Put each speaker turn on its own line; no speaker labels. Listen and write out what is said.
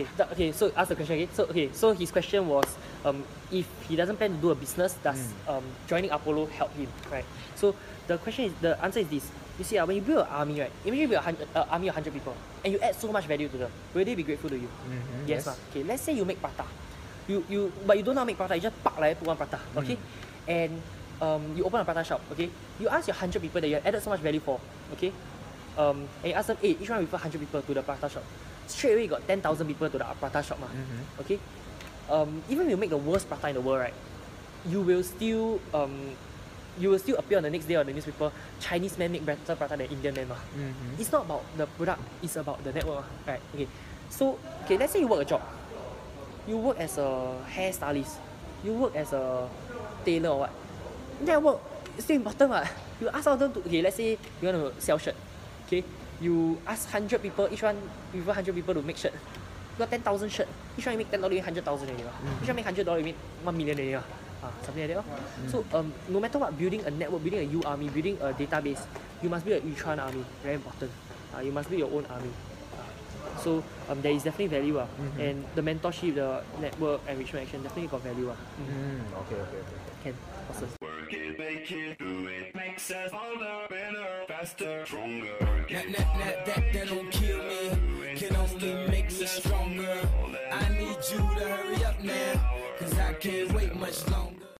Okay, th- okay. So ask the question again. So okay, so his question was, um, if he doesn't plan to do a business, does um joining Apollo help him, right? So the question is, the answer is this. You see, uh, when you build an army, right? Imagine you build a hundred, uh, army of hundred people, and you add so much value to them. Will they be grateful to you?
Mhm,
Yes, mah. Okay, let's say you make prata. You you but you don't know how to make prata, you just park like put one prata. Okay? And um you open a prata shop, okay? You ask your hundred people that you have added so much value for, okay? Um and you ask them, hey, each one refer hundred people to the prata shop. Straight away you got ten thousand people to the prata shop, mah.
Mhm.
Okay? Um even if you make the worst prata in the world, right? You will still um you will still appear on the next day on the newspaper, Chinese man make better prata than Indian man, mah.
Mhm.
It's not about the product, it's about the network. Right, okay. So, okay, let's say you work a job. You work as a hairstylist. You work as a tailor or what. That work still important what. You ask all them to, okay, let's say you want to sell shirt. Okay, you ask 100 people, each one, you 100 people to make shirt. You got 10,000 shirt. Each one you make $10, you make 100,000 already. Mm. Each one make $100, you make 1 million already. Ah, something like that. lor. So um, no matter what, building a network, building a U army, building a database, you must build a Yuchuan army. Very important. Uh, you must build your own army. Ah. so um, there is definitely value. Uh, And the mentorship, the network enrichment action definitely got value. Uh.
Mm, okay, okay, okay.
Can. Awesome.
It, make it, do it. Makes us harder, better, faster, stronger.
That, that, that, that, that don't kill me, can only make me stronger. I need you to hurry up now, cause I can't wait much longer.